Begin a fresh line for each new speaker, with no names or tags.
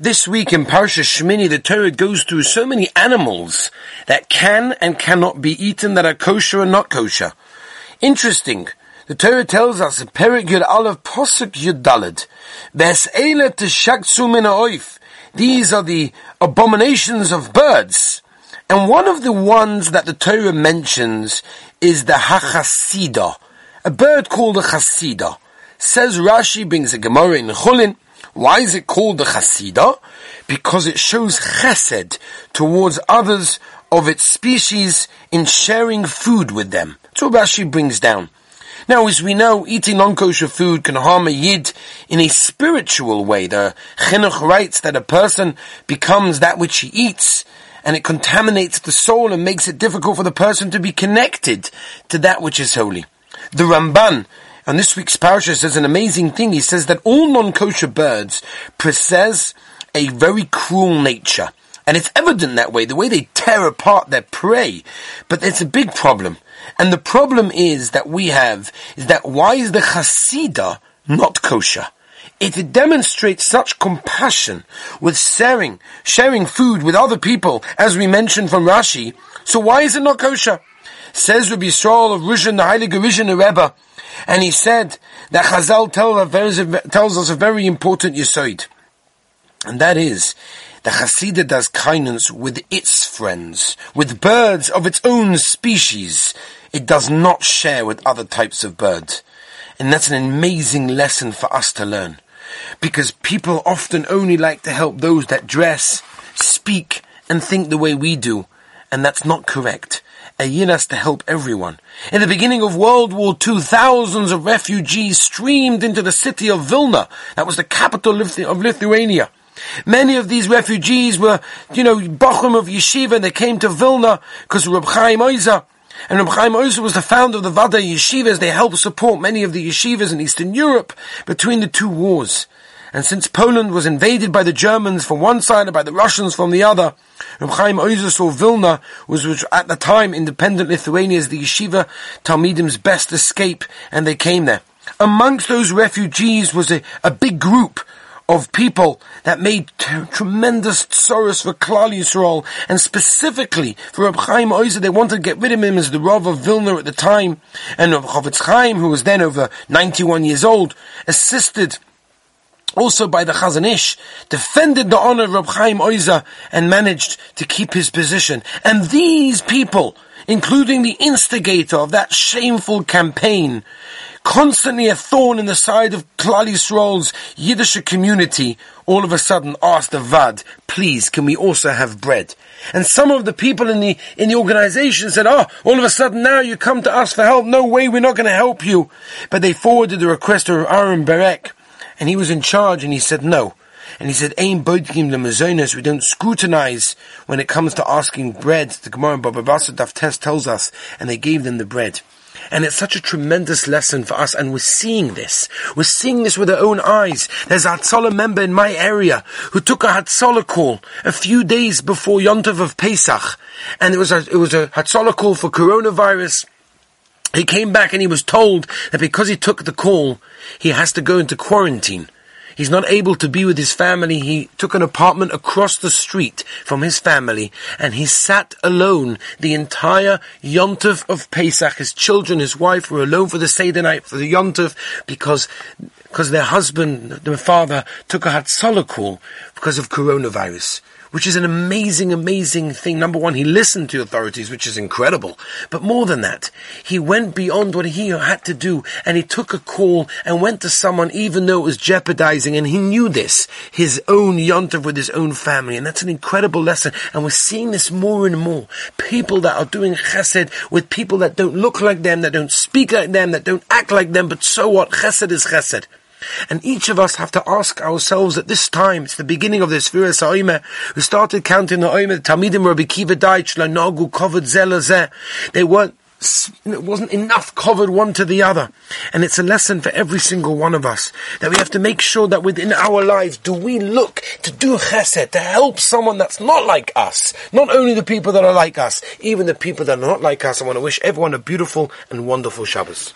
This week in Parsha Shmini, the Torah goes through so many animals that can and cannot be eaten that are kosher and not kosher. Interesting. The Torah tells us, Perek Posuk. These are the abominations of birds. And one of the ones that the Torah mentions is the Hachasida, a bird called a Chasida. Says Rashi brings a Gemara in Chulin, why is it called the Chasida? Because it shows chesed towards others of its species in sharing food with them. That's what Rashi brings down. Now, as we know, eating non-kosher food can harm a yid in a spiritual way. The chinuch writes that a person becomes that which he eats, and it contaminates the soul and makes it difficult for the person to be connected to that which is holy. The Ramban and this week's parasha says an amazing thing. He says that all non-kosher birds possess a very cruel nature. And it's evident that way, the way they tear apart their prey. But it's a big problem. And the problem is that we have, is that why is the chasida not kosher? It demonstrates such compassion with sharing, sharing food with other people, as we mentioned from Rashi. So why is it not kosher? Says Rabbi Yisrael of Ruzhin, the Heilige Ruzhin Rebbe, and he said that Chazal tells us a very important yisoid. And that is, the Hasidah does kindness with its friends, with birds of its own species. It does not share with other types of birds. And that's an amazing lesson for us to learn. Because people often only like to help those that dress, speak, and think the way we do. And that's not correct a yin has to help everyone. In the beginning of World War II, thousands of refugees streamed into the city of Vilna. That was the capital of Lithuania. Many of these refugees were, you know, Bochum of Yeshiva, and they came to Vilna because of Reb Chaim Oizer. And Reb Chaim Oizer was the founder of the Vaad HaYeshivas. They helped support many of the yeshivas in Eastern Europe between the two wars. And since Poland was invaded by the Germans from one side and by the Russians from the other, Reb Chaim Oizer saw Vilna was, was at the time independent Lithuania as the yeshiva Talmidim's best escape, and they came there. Amongst those refugees was a, a big group of people that made t- tremendous sorrows for Klal Yisrael, and specifically for Reb Chaim Oizer, they wanted to get rid of him as the Rav of Vilna at the time, and Reb Chofetz Chaim, who was then over 91 years old, assisted also by the Chazon Ish, defended the honor of Reb Chaim Oizer and managed to keep his position. And these people, including the instigator of that shameful campaign, constantly a thorn in the side of Klal Yisrael's Yiddish community, all of a sudden asked the Vad, please, can we also have bread? And some of the people in the, in the organization said, oh, all of a sudden now you come to us for help. No way, we're not going to help you. But they forwarded the request to Aaron Berek and he was in charge, and he said no. And he said, boidkim the we don't scrutinize when it comes to asking bread. The Gemara in Baba Basra Daf Tes tells us, and they gave them the bread. And it's such a tremendous lesson for us, and we're seeing this. We're seeing this with our own eyes. There's a Hatzalah member in my area who took a Hatzalah call a few days before Yontov of Pesach, and it was a, it was a Hatzalah call for coronavirus. He came back and he was told that because he took the call, he has to go into quarantine. He's not able to be with his family. He took an apartment across the street from his family and he sat alone the entire Yontov of Pesach. His children, his wife were alone for the Seder night, for the Yontov, because, because their husband, their father, took a Hatzalah call because of coronavirus which is an amazing, amazing thing. Number one, he listened to authorities, which is incredible. But more than that, he went beyond what he had to do and he took a call and went to someone even though it was jeopardizing and he knew this, his own yontav with his own family. And that's an incredible lesson. And we're seeing this more and more. People that are doing chesed with people that don't look like them, that don't speak like them, that don't act like them, but so what? Chesed is chesed. And each of us have to ask ourselves at this time, it's the beginning of the Sfira Sa'ime, who started counting the Oime, the Talmidim Rabbi Akiva Daich, Lanogu, covered Zelazeh. They weren't it wasn't enough covered one to the other. And it's a lesson for every single one of us that we have to make sure that within our lives, do we look to do chesed, to help someone that's not like us. Not only the people that are like us, even the people that are not like us. I want to wish everyone a beautiful and wonderful Shabbos.